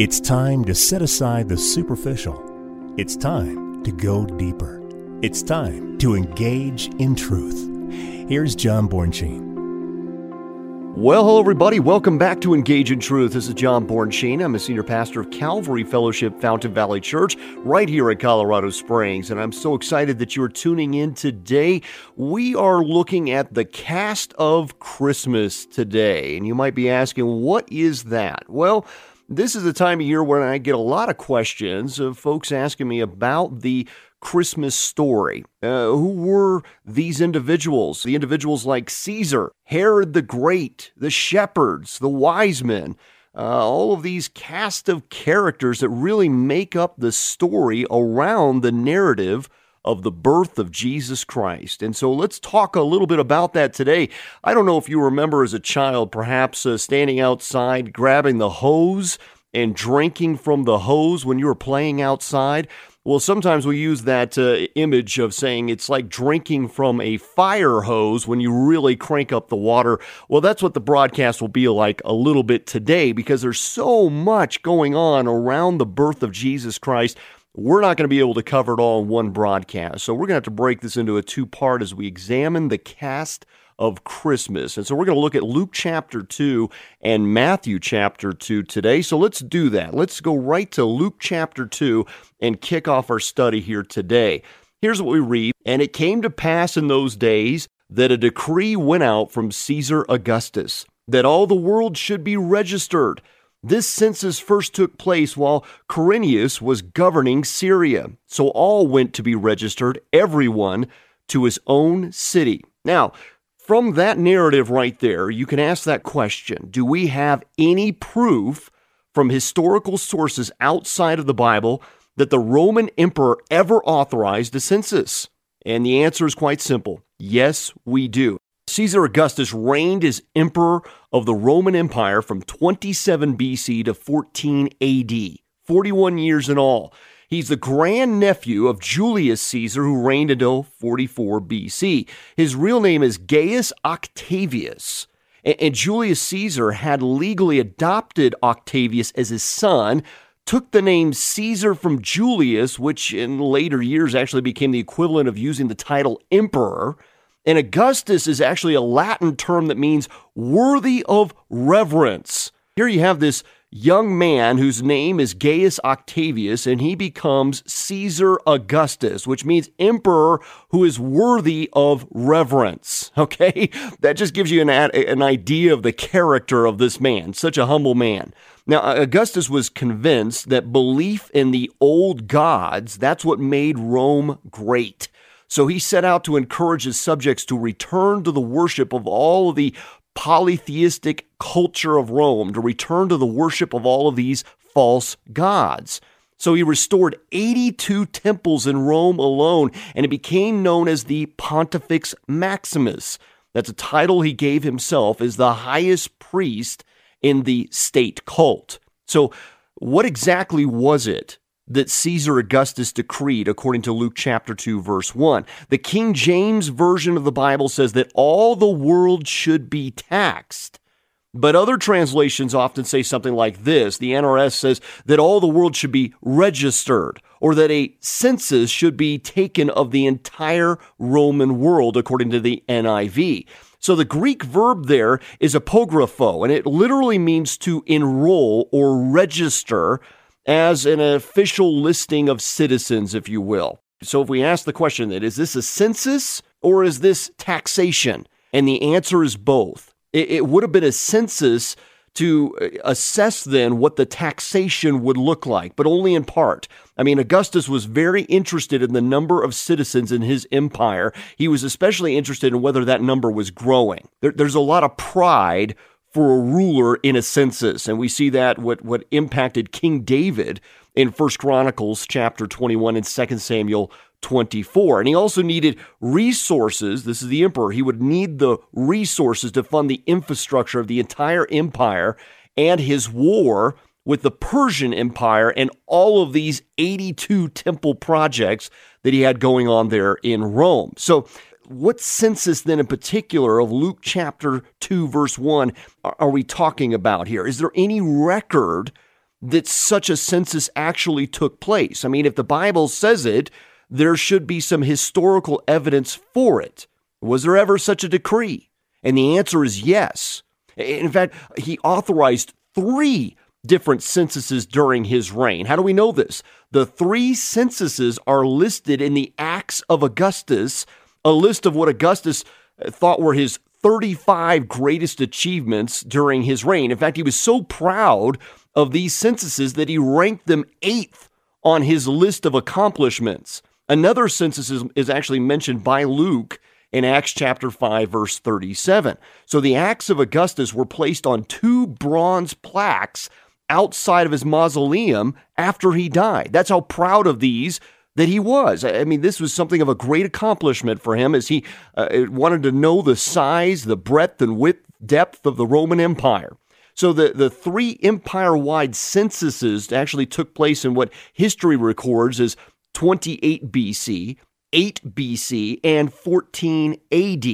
It's time to set aside the superficial. It's time to go deeper. It's time to engage in truth. Here's John Bornschein. Well, hello, everybody. Welcome back to Engage in Truth. This is John Bornschein. I'm a senior pastor of Calvary Fellowship Fountain Valley Church right here in Colorado Springs. And I'm so excited that you are tuning in today. We are looking at the cast of Christmas today. And you might be asking, what is that? Well, this is the time of year when I get a lot of questions of folks asking me about the Christmas story. Uh, who were these individuals? The individuals like Caesar, Herod the Great, the shepherds, the wise men. Uh, all of these cast of characters that really make up the story around the narrative of the birth of Jesus Christ. And so let's talk a little bit about that today. I don't know if you remember as a child, perhaps uh, standing outside, grabbing the hose and drinking from the hose when you were playing outside. Well, sometimes we use that uh, image of saying it's like drinking from a fire hose when you really crank up the water. Well, that's what the broadcast will be like a little bit today because there's so much going on around the birth of Jesus Christ we're not going to be able to cover it all in one broadcast. So we're going to have to break this into a two part as we examine the cast of Christmas. And so we're going to look at Luke chapter 2 and Matthew chapter 2 today. So let's do that. Let's go right to Luke chapter 2 and kick off our study here today. Here's what we read And it came to pass in those days that a decree went out from Caesar Augustus that all the world should be registered. This census first took place while Quirinius was governing Syria. So all went to be registered, everyone to his own city. Now, from that narrative right there, you can ask that question Do we have any proof from historical sources outside of the Bible that the Roman emperor ever authorized a census? And the answer is quite simple yes, we do. Caesar Augustus reigned as emperor of the Roman Empire from 27 BC to 14 AD, 41 years in all. He's the grandnephew of Julius Caesar, who reigned until 44 BC. His real name is Gaius Octavius. And Julius Caesar had legally adopted Octavius as his son, took the name Caesar from Julius, which in later years actually became the equivalent of using the title emperor. And Augustus is actually a Latin term that means worthy of reverence. Here you have this young man whose name is Gaius Octavius, and he becomes Caesar Augustus, which means emperor who is worthy of reverence. Okay? That just gives you an, an idea of the character of this man, such a humble man. Now, Augustus was convinced that belief in the old gods, that's what made Rome great. So he set out to encourage his subjects to return to the worship of all of the polytheistic culture of Rome, to return to the worship of all of these false gods. So he restored 82 temples in Rome alone, and it became known as the Pontifex Maximus. That's a title he gave himself as the highest priest in the state cult. So, what exactly was it that Caesar Augustus decreed, according to Luke chapter 2, verse 1. The King James Version of the Bible says that all the world should be taxed. But other translations often say something like this. The NRS says that all the world should be registered, or that a census should be taken of the entire Roman world, according to the NIV. So the Greek verb there is apographo, and it literally means to enroll or register as an official listing of citizens, if you will. So if we ask the question that is this a census or is this taxation? And the answer is both. It, it would have been a census to uh, assess then what the taxation would look like, but only in part. I mean, Augustus was very interested in the number of citizens in his empire. He was especially interested in whether that number was growing. There, there's a lot of pride for a ruler in a census. And we see that what, what impacted King David in First Chronicles chapter 21 and 2 Samuel 24. And he also needed resources. This is the emperor. He would need the resources to fund the infrastructure of the entire empire and his war with the Persian Empire and all of these 82 temple projects that he had going on there in Rome. So what census then in particular of Luke chapter 2 verse 1 are we talking about here? Is there any record that such a census actually took place? I mean, if the Bible says it, there should be some historical evidence for it. Was there ever such a decree? And the answer is yes. In fact, he authorized three different censuses during his reign. How do we know this? The three censuses are listed in the Acts of Augustus, a list of what Augustus uh, thought were his 35 greatest achievements during his reign. In fact, he was so proud of these censuses that he ranked them eighth on his list of accomplishments. Another census is, is actually mentioned by Luke in Acts chapter 5, verse 37. So the Acts of Augustus were placed on two bronze plaques outside of his mausoleum after he died. That's how proud of these that he was. I mean, this was something of a great accomplishment for him as he uh, wanted to know the size, the breadth, and width, depth of the Roman Empire. So the, the three empire wide censuses actually took place in what history records as 28 BC, 8 BC, and 14 AD.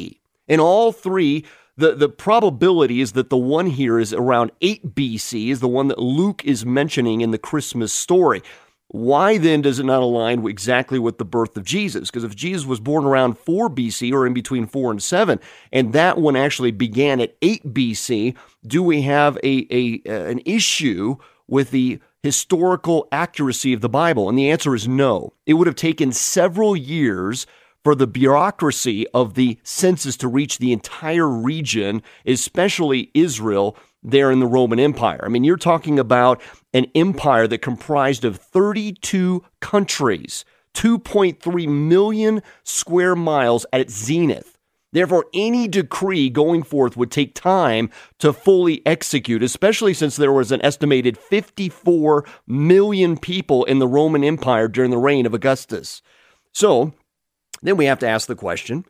In all three, the, the probability is that the one here is around 8 BC, is the one that Luke is mentioning in the Christmas story. Why then does it not align exactly with the birth of Jesus? Because if Jesus was born around 4 BC or in between 4 and 7, and that one actually began at 8 BC, do we have a, a an issue with the historical accuracy of the Bible? And the answer is no. It would have taken several years for the bureaucracy of the census to reach the entire region, especially Israel, there in the Roman Empire. I mean, you're talking about an empire that comprised of 32 countries, 2.3 million square miles at its zenith. Therefore, any decree going forth would take time to fully execute, especially since there was an estimated 54 million people in the Roman Empire during the reign of Augustus. So, then we have to ask the question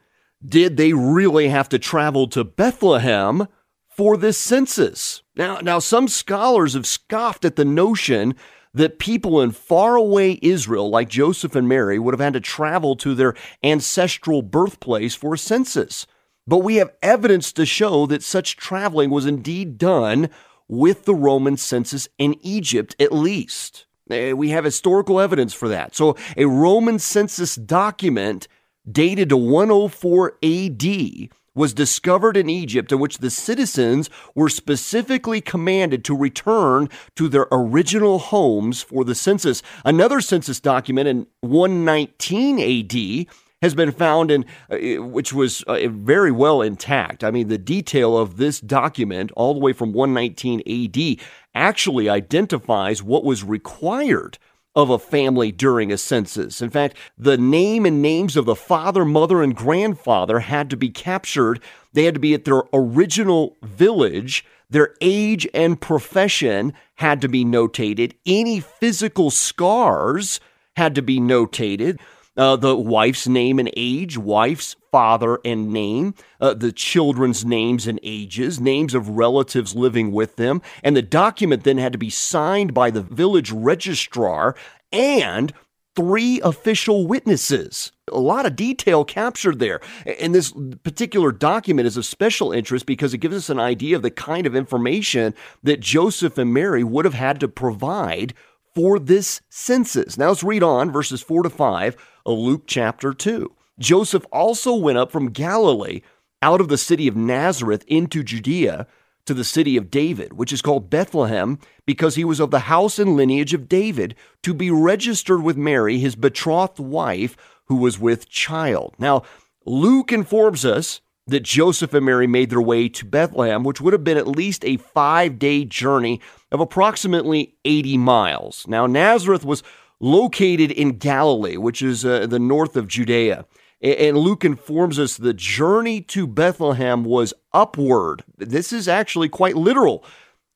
did they really have to travel to Bethlehem for this census? Now, now some scholars have scoffed at the notion that people in faraway Israel, like Joseph and Mary, would have had to travel to their ancestral birthplace for a census. But we have evidence to show that such traveling was indeed done with the Roman census in Egypt, at least. Eh, we have historical evidence for that. So, a Roman census document dated to 104 AD, was discovered in Egypt, in which the citizens were specifically commanded to return to their original homes for the census. Another census document in 119 AD has been found in uh, which was uh, very well intact. I mean, the detail of this document, all the way from 119 AD, actually identifies what was required of a family during a census. In fact, the name and names of the father, mother, and grandfather had to be captured. They had to be at their original village. Their age and profession had to be notated. Any physical scars had to be notated. Uh, the wife's name and age, wife's father and name, uh, the children's names and ages, names of relatives living with them. And the document then had to be signed by the village registrar and three official witnesses. A lot of detail captured there. And this particular document is of special interest because it gives us an idea of the kind of information that Joseph and Mary would have had to provide for this census. Now let's read on verses 4 to 5 of Luke chapter 2. Joseph also went up from Galilee out of the city of Nazareth into Judea to the city of David, which is called Bethlehem, because he was of the house and lineage of David, to be registered with Mary, his betrothed wife, who was with child. Now, Luke informs us that Joseph and Mary made their way to Bethlehem, which would have been at least a five day journey of approximately 80 miles. Now, Nazareth was located in Galilee, which is uh, the north of Judea. And Luke informs us the journey to Bethlehem was upward. This is actually quite literal.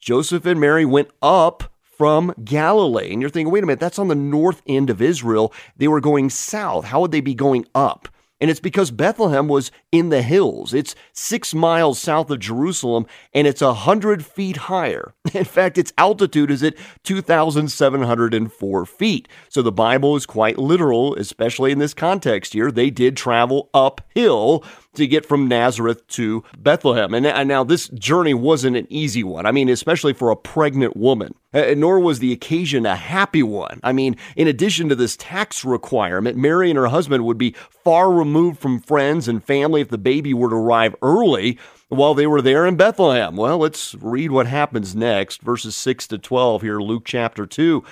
Joseph and Mary went up from Galilee. And you're thinking, wait a minute, that's on the north end of Israel. They were going south. How would they be going up? And it's because Bethlehem was in the hills. It's six miles south of Jerusalem and it's a hundred feet higher. In fact, its altitude is at 2,704 feet. So the Bible is quite literal, especially in this context here. They did travel uphill to get from Nazareth to Bethlehem. And now this journey wasn't an easy one. I mean, especially for a pregnant woman. Uh, nor was the occasion a happy one. I mean, in addition to this tax requirement, Mary and her husband would be far removed from friends and family if the baby were to arrive early while they were there in Bethlehem. Well, let's read what happens next, verses 6 to 12 here, Luke chapter 2.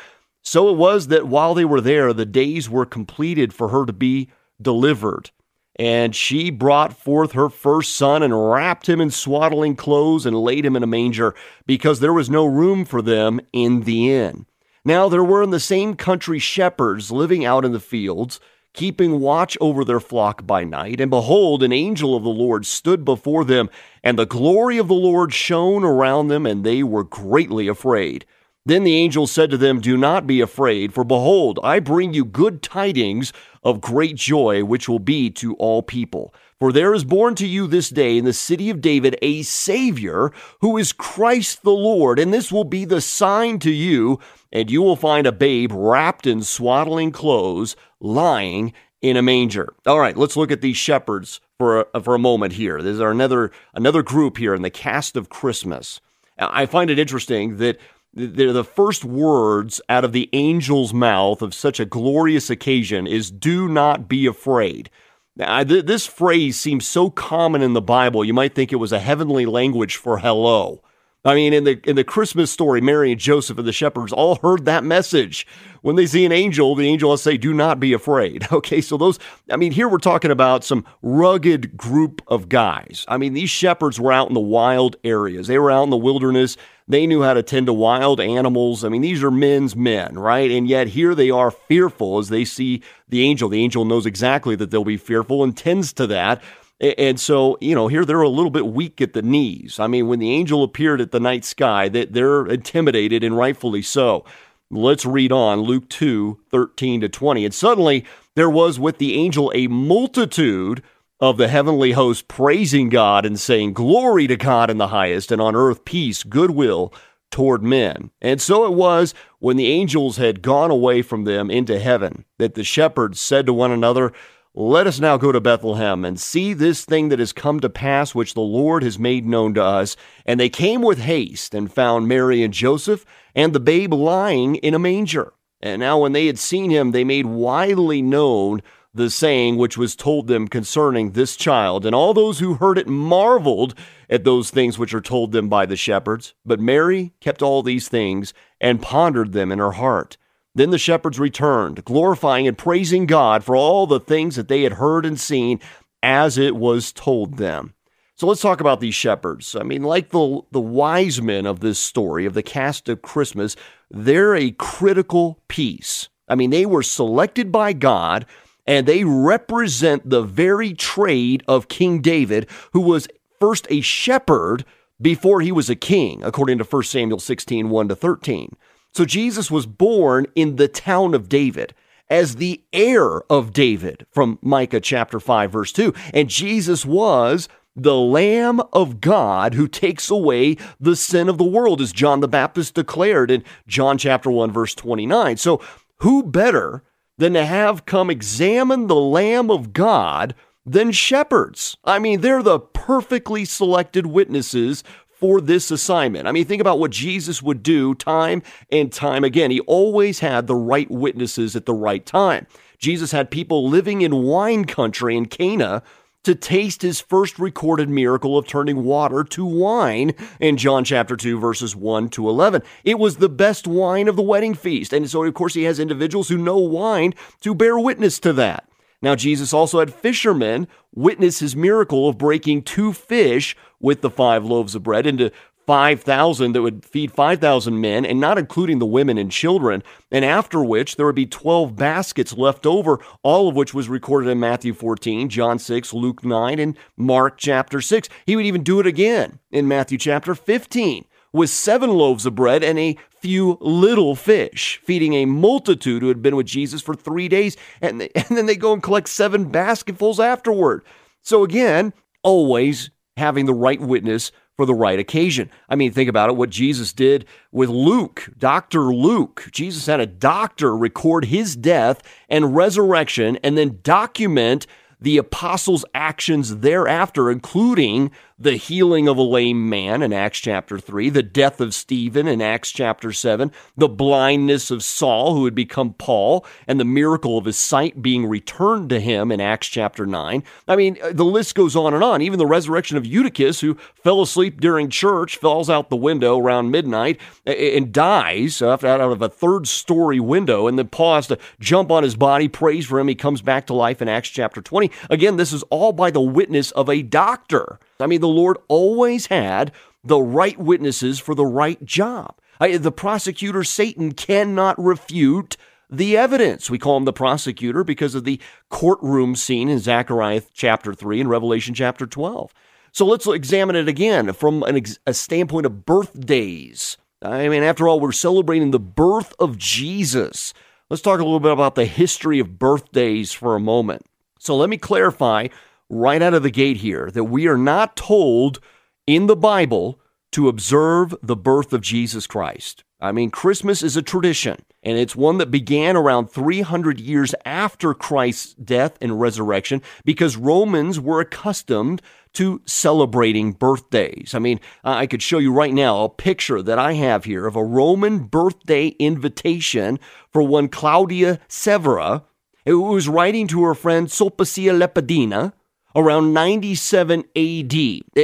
So it was that while they were there, the days were completed for her to be delivered. And she brought forth her first son and wrapped him in swaddling clothes and laid him in a manger because there was no room for them in the inn. Now there were in the same country shepherds living out in the fields, keeping watch over their flock by night. And behold, an angel of the Lord stood before them, and the glory of the Lord shone around them, and they were greatly afraid. Then the angel said to them, Do not be afraid, for behold, I bring you good tidings of great joy, which will be to all people. For there is born to you this day in the city of David a Savior, who is Christ the Lord. And this will be the sign to you, and you will find a babe wrapped in swaddling clothes, lying in a manger. All right, let's look at these shepherds for a, for a moment here. There's another another group here in the cast of Christmas. I find it interesting that they're the first words out of the angel's mouth of such a glorious occasion is do not be afraid. Now, this phrase seems so common in the Bible, you might think it was a heavenly language for hello. I mean, in the in the Christmas story, Mary and Joseph and the shepherds all heard that message. When they see an angel, the angel will say, "Do not be afraid." Okay, so those, I mean, here we're talking about some rugged group of guys. I mean, these shepherds were out in the wild areas. They were out in the wilderness. They knew how to tend to wild animals. I mean, these are men's men, right? And yet here they are fearful as they see the angel. The angel knows exactly that they'll be fearful and tends to that. And so, you know, here they're a little bit weak at the knees. I mean, when the angel appeared at the night sky, that they're intimidated and rightfully so. Let's read on Luke 2 13 to 20. And suddenly there was with the angel a multitude of the heavenly host praising God and saying, Glory to God in the highest, and on earth peace, goodwill toward men. And so it was when the angels had gone away from them into heaven that the shepherds said to one another, let us now go to Bethlehem and see this thing that has come to pass, which the Lord has made known to us. And they came with haste and found Mary and Joseph and the babe lying in a manger. And now, when they had seen him, they made widely known the saying which was told them concerning this child. And all those who heard it marveled at those things which are told them by the shepherds. But Mary kept all these things and pondered them in her heart. Then the shepherds returned, glorifying and praising God for all the things that they had heard and seen as it was told them. So let's talk about these shepherds. I mean, like the, the wise men of this story, of the cast of Christmas, they're a critical piece. I mean, they were selected by God and they represent the very trade of King David, who was first a shepherd before he was a king, according to 1 Samuel 16 1 to 13. So Jesus was born in the town of David as the heir of David from Micah chapter 5 verse 2. And Jesus was the Lamb of God who takes away the sin of the world, as John the Baptist declared in John chapter 1, verse 29. So, who better than to have come examine the Lamb of God than shepherds? I mean, they're the perfectly selected witnesses for this assignment. I mean, think about what Jesus would do time and time again. He always had the right witnesses at the right time. Jesus had people living in wine country in Cana to taste his first recorded miracle of turning water to wine in John chapter 2, verses 1 to 11. It was the best wine of the wedding feast. And so, of course, he has individuals who know wine to bear witness to that. Now, Jesus also had fishermen witness his miracle of breaking two fish with the five loaves of bread into 5,000 that would feed 5,000 men, and not including the women and children, and after which there would be 12 baskets left over, all of which was recorded in Matthew 14, John 6, Luke 9, and Mark chapter 6. He would even do it again in Matthew chapter 15 with seven loaves of bread and a few little fish, feeding a multitude who had been with Jesus for three days. And, they, and then they go and collect seven basketfuls afterward. So again, always having the right witness for the right occasion. I mean, think about it what Jesus did with Luke, Dr. Luke. Jesus had a doctor record his death and resurrection and then document the apostles' actions thereafter, including the healing of a lame man in Acts chapter 3, the death of Stephen in Acts chapter 7, the blindness of Saul, who had become Paul, and the miracle of his sight being returned to him in Acts chapter 9. I mean, uh, the list goes on and on. Even the resurrection of Eutychus, who fell asleep during church, falls out the window around midnight and dies uh, out of a third story window. And then has to jump on his body, prays for him. He comes back to life in Acts chapter 20. Again, this is all by the witness of a doctor. I mean, the Lord always had the right witnesses for the right job. I, the prosecutor, Satan, cannot refute the evidence. We call him the prosecutor because of the courtroom scene in Zechariah chapter 3 and Revelation chapter 12. So let's examine it again from an, a standpoint of birthdays. I mean, after all, we're celebrating the birth of Jesus. Let's talk a little bit about the history of birthdays for a moment. So let me clarify right out of the gate here that we are not told in the Bible to observe the birth of Jesus Christ. I mean, Christmas is a tradition, and it's one that began around 300 years after Christ's death and resurrection because Romans were accustomed to celebrating birthdays. I mean, I could show you right now a picture that I have here of a Roman birthday invitation for one Claudia Severa, who was writing to her friend Sulpicia Lepidina around 97 AD.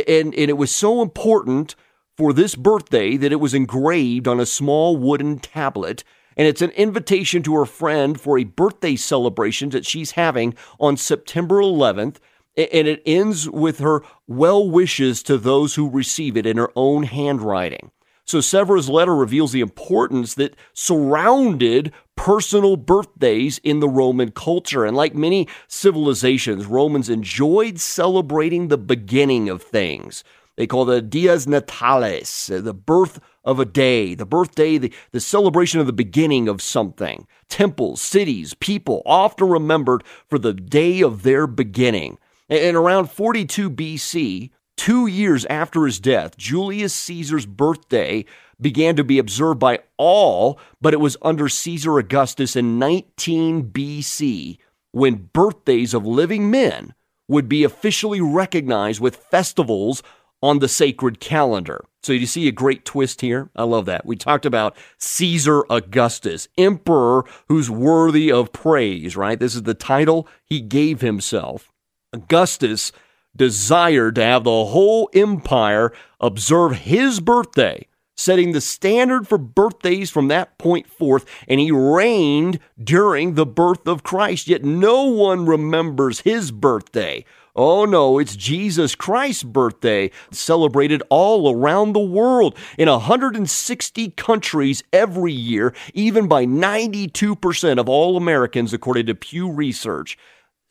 And, and it was so important for this birthday that it was engraved on a small wooden tablet. And it's an invitation to her friend for a birthday celebration that she's having on September 11th. And it ends with her well wishes to those who receive it in her own handwriting. So Severa's letter reveals the importance that surrounded personal birthdays in the Roman culture. And like many civilizations, Romans enjoyed celebrating the beginning of things. They call the Dies Natalis, uh, the birth of a day, the birthday, the, the celebration of the beginning of something. Temples, cities, people often remembered for the day of their beginning. And around 42 BC, Two years after his death, Julius Caesar's birthday began to be observed by all, but it was under Caesar Augustus in 19 BC when birthdays of living men would be officially recognized with festivals on the sacred calendar. So you see a great twist here? I love that. We talked about Caesar Augustus, emperor who's worthy of praise, right? This is the title he gave himself. Augustus desired to have the whole empire observe his birthday, setting the standard for birthdays from that point forth, and he reigned during the birth of Christ. Yet no one remembers his birthday. Oh no, it's Jesus Christ's birthday, celebrated all around the world in 160 countries every year, even by 92% of all Americans, according to Pew Research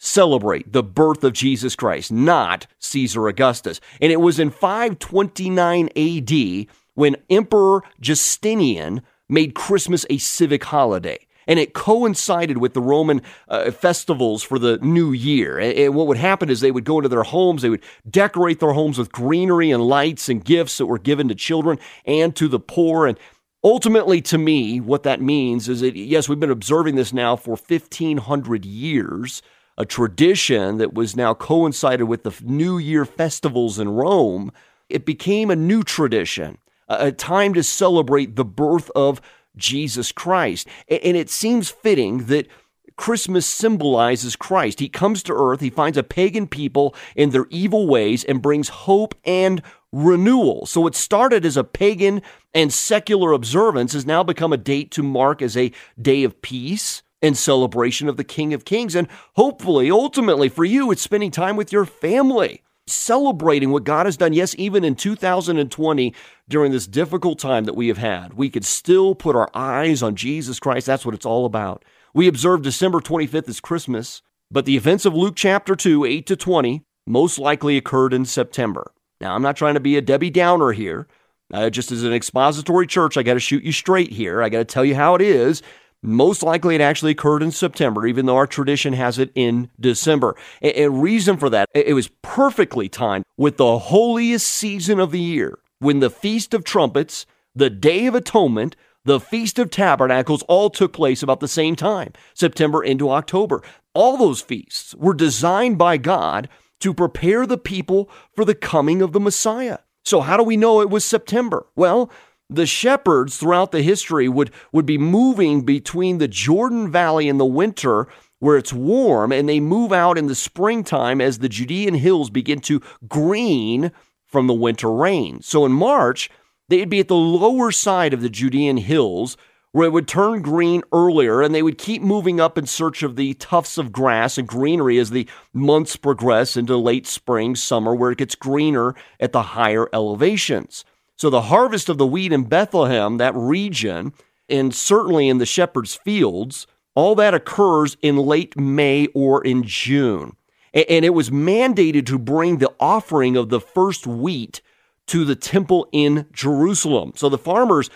celebrate the birth of Jesus Christ, not Caesar Augustus. And it was in 529 AD when Emperor Justinian made Christmas a civic holiday. And it coincided with the Roman uh, festivals for the new year. And, and what would happen is they would go into their homes, they would decorate their homes with greenery and lights and gifts that were given to children and to the poor. And ultimately, to me, what that means is that, yes, we've been observing this now for 1,500 years a tradition that was now coincided with the New Year festivals in Rome, it became a new tradition, a time to celebrate the birth of Jesus Christ. And it seems fitting that Christmas symbolizes Christ. He comes to earth, he finds a pagan people in their evil ways, and brings hope and renewal. So it started as a pagan and secular observance, has now become a date to mark as a day of peace in celebration of the King of Kings. And hopefully, ultimately for you, it's spending time with your family, celebrating what God has done. Yes, even in 2020, during this difficult time that we have had, we could still put our eyes on Jesus Christ. That's what it's all about. We observe December 25th as Christmas, but the events of Luke chapter 2, 8 to 20, most likely occurred in September. Now, I'm not trying to be a Debbie Downer here. Uh, just as an expository church, I got to shoot you straight here. I got to tell you how it is. Most likely, it actually occurred in September, even though our tradition has it in December. A, reason for that, it was perfectly timed with the holiest season of the year, when the Feast of Trumpets, the Day of Atonement, the Feast of Tabernacles all took place about the same time, September into October. All those feasts were designed by God to prepare the people for the coming of the Messiah. So, how do we know it was September? Well, the shepherds throughout the history would, would be moving between the Jordan Valley in the winter where it's warm and they move out in the springtime as the Judean hills begin to green from the winter rain. So in March, they'd be at the lower side of the Judean hills where it would turn green earlier and they would keep moving up in search of the tufts of grass and greenery as the months progress into late spring, summer, where it gets greener at the higher elevations. So the harvest of the wheat in Bethlehem, that region, and certainly in the shepherd's fields, all that occurs in late May or in June. And it was mandated to bring the offering of the first wheat to the temple in Jerusalem. So the farmers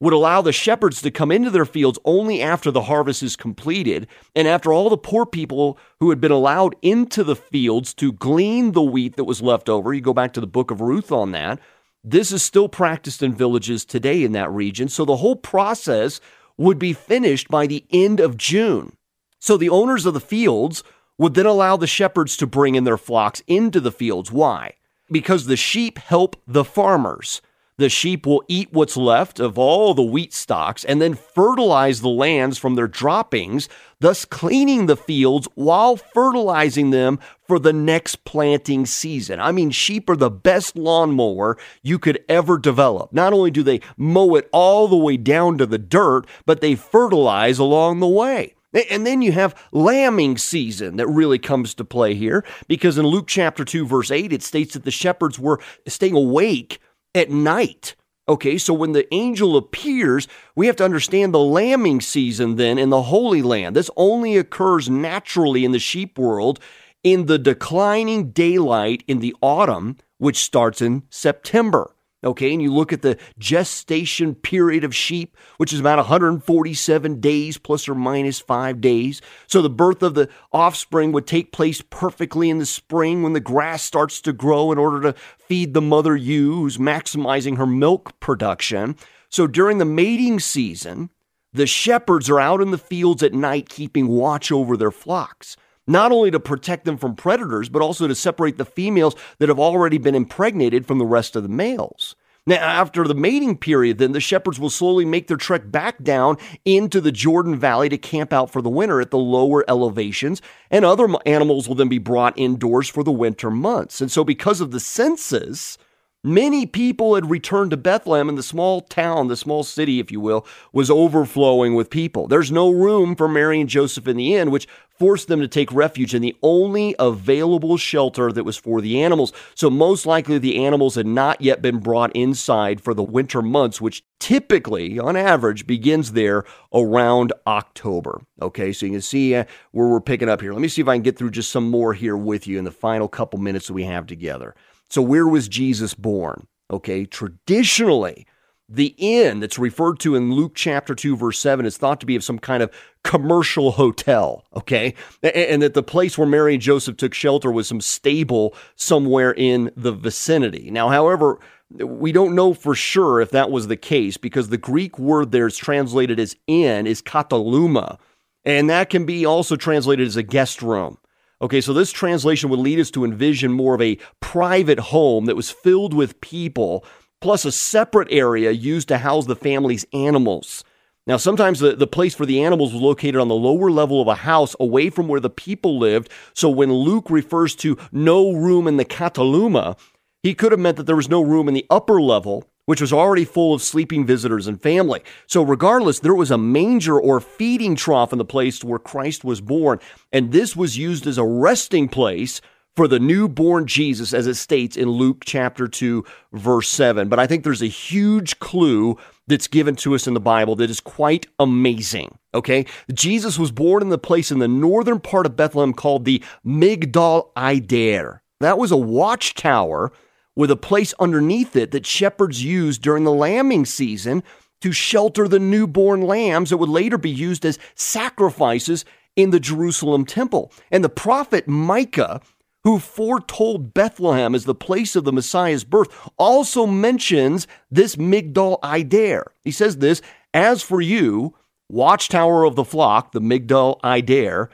would allow the shepherds to come into their fields only after the harvest is completed and after all the poor people who had been allowed into the fields to glean the wheat that was left over. You go back to the book of Ruth on that. This is still practiced in villages today in that region. So the whole process would be finished by the end of June. So the owners of the fields would then allow the shepherds to bring in their flocks into the fields. Why? Because the sheep help the farmers. The sheep will eat what's left of all the wheat stalks and then fertilize the lands from their droppings, thus cleaning the fields while fertilizing them for the next planting season. I mean, sheep are the best lawnmower you could ever develop. Not only do they mow it all the way down to the dirt, but they fertilize along the way. And then you have lambing season that really comes to play here because in Luke chapter 2, verse 8, it states that the shepherds were staying awake at night. Okay, so when the angel appears, we have to understand the lambing season then in the Holy Land. This only occurs naturally in the sheep world in the declining daylight in the autumn, which starts in September. Okay, and you look at the gestation period of sheep, which is about 147 days plus or minus five days. So the birth of the offspring would take place perfectly in the spring when the grass starts to grow in order to feed the mother ewe who's maximizing her milk production. So during the mating season, the shepherds are out in the fields at night keeping watch over their flocks not only to protect them from predators, but also to separate the females that have already been impregnated from the rest of the males. Now, after the mating period, then the shepherds will slowly make their trek back down into the Jordan Valley to camp out for the winter at the lower elevations, and other animals will then be brought indoors for the winter months. And so, because of the census, Many people had returned to Bethlehem, and the small town, the small city, if you will, was overflowing with people. There's no room for Mary and Joseph in the inn, which forced them to take refuge in the only available shelter that was for the animals. So, most likely, the animals had not yet been brought inside for the winter months, which typically, on average, begins there around October. Okay, so you can see uh, where we're picking up here. Let me see if I can get through just some more here with you in the final couple minutes that we have together. So, where was Jesus born? Okay, traditionally, the inn that's referred to in Luke chapter 2, verse 7 is thought to be of some kind of commercial hotel, okay? And that the place where Mary and Joseph took shelter was some stable somewhere in the vicinity. Now, however, we don't know for sure if that was the case because the Greek word there is translated as inn is kataluma, and that can be also translated as a guest room. Okay, so this translation would lead us to envision more of a private home that was filled with people, plus a separate area used to house the family's animals. Now, sometimes the, the place for the animals was located on the lower level of a house away from where the people lived. So when Luke refers to no room in the kataluma, he could have meant that there was no room in the upper level which was already full of sleeping visitors and family. So, regardless, there was a manger or feeding trough in the place where Christ was born, and this was used as a resting place for the newborn Jesus, as it states in Luke chapter 2, verse 7. But I think there's a huge clue that's given to us in the Bible that is quite amazing. Okay? Jesus was born in the place in the northern part of Bethlehem called the Migdal Eder. That was a watchtower with a place underneath it that shepherds used during the lambing season to shelter the newborn lambs that would later be used as sacrifices in the Jerusalem temple. And the prophet Micah, who foretold Bethlehem as the place of the Messiah's birth, also mentions this Migdal Eder. He says this, as for you, watchtower of the flock, the Migdal Eder,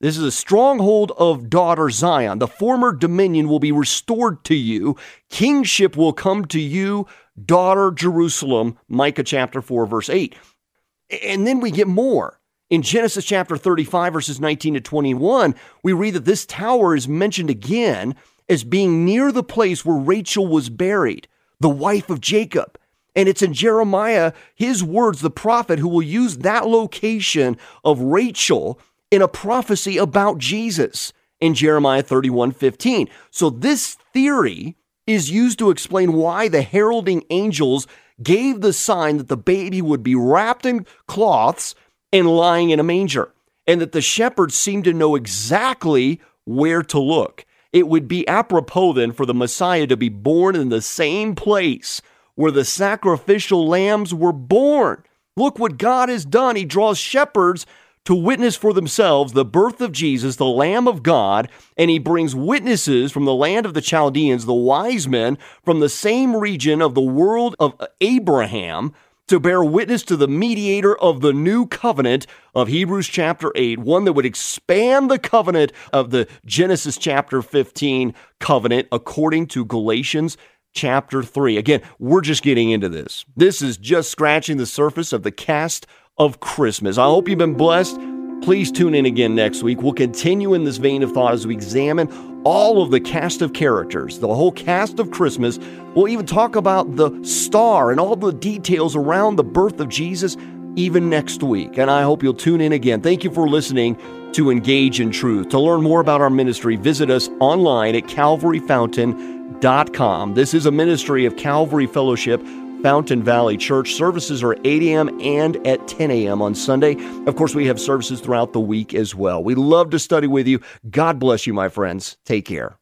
This is a stronghold of daughter Zion. The former dominion will be restored to you. Kingship will come to you, daughter Jerusalem. Micah chapter 4, verse 8. And then we get more. In Genesis chapter 35, verses 19 to 21, we read that this tower is mentioned again as being near the place where Rachel was buried, the wife of Jacob. And it's in Jeremiah, his words, the prophet, who will use that location of Rachel in a prophecy about Jesus in Jeremiah 31 15. So this theory is used to explain why the heralding angels gave the sign that the baby would be wrapped in cloths and lying in a manger, and that the shepherds seemed to know exactly where to look. It would be apropos then for the Messiah to be born in the same place where the sacrificial lambs were born. Look what God has done. He draws shepherds to witness for themselves the birth of Jesus, the Lamb of God, and he brings witnesses from the land of the Chaldeans, the wise men from the same region of the world of Abraham, to bear witness to the mediator of the new covenant of Hebrews chapter 8, one that would expand the covenant of the Genesis chapter 15 covenant according to Galatians chapter 3. Again, we're just getting into this. This is just scratching the surface of the cast of Christmas. I hope you've been blessed. Please tune in again next week. We'll continue in this vein of thought as we examine all of the cast of characters, the whole cast of Christmas. We'll even talk about the star and all the details around the birth of Jesus even next week. And I hope you'll tune in again. Thank you for listening to Engage in Truth. To learn more about our ministry, visit us online at calvaryfountain.com. This is a ministry of Calvary Fellowship Fountain Valley Church. Services are 8 a.m. and at 10 a.m. on Sunday. Of course, we have services throughout the week as well. We love to study with you. God bless you, my friends. Take care.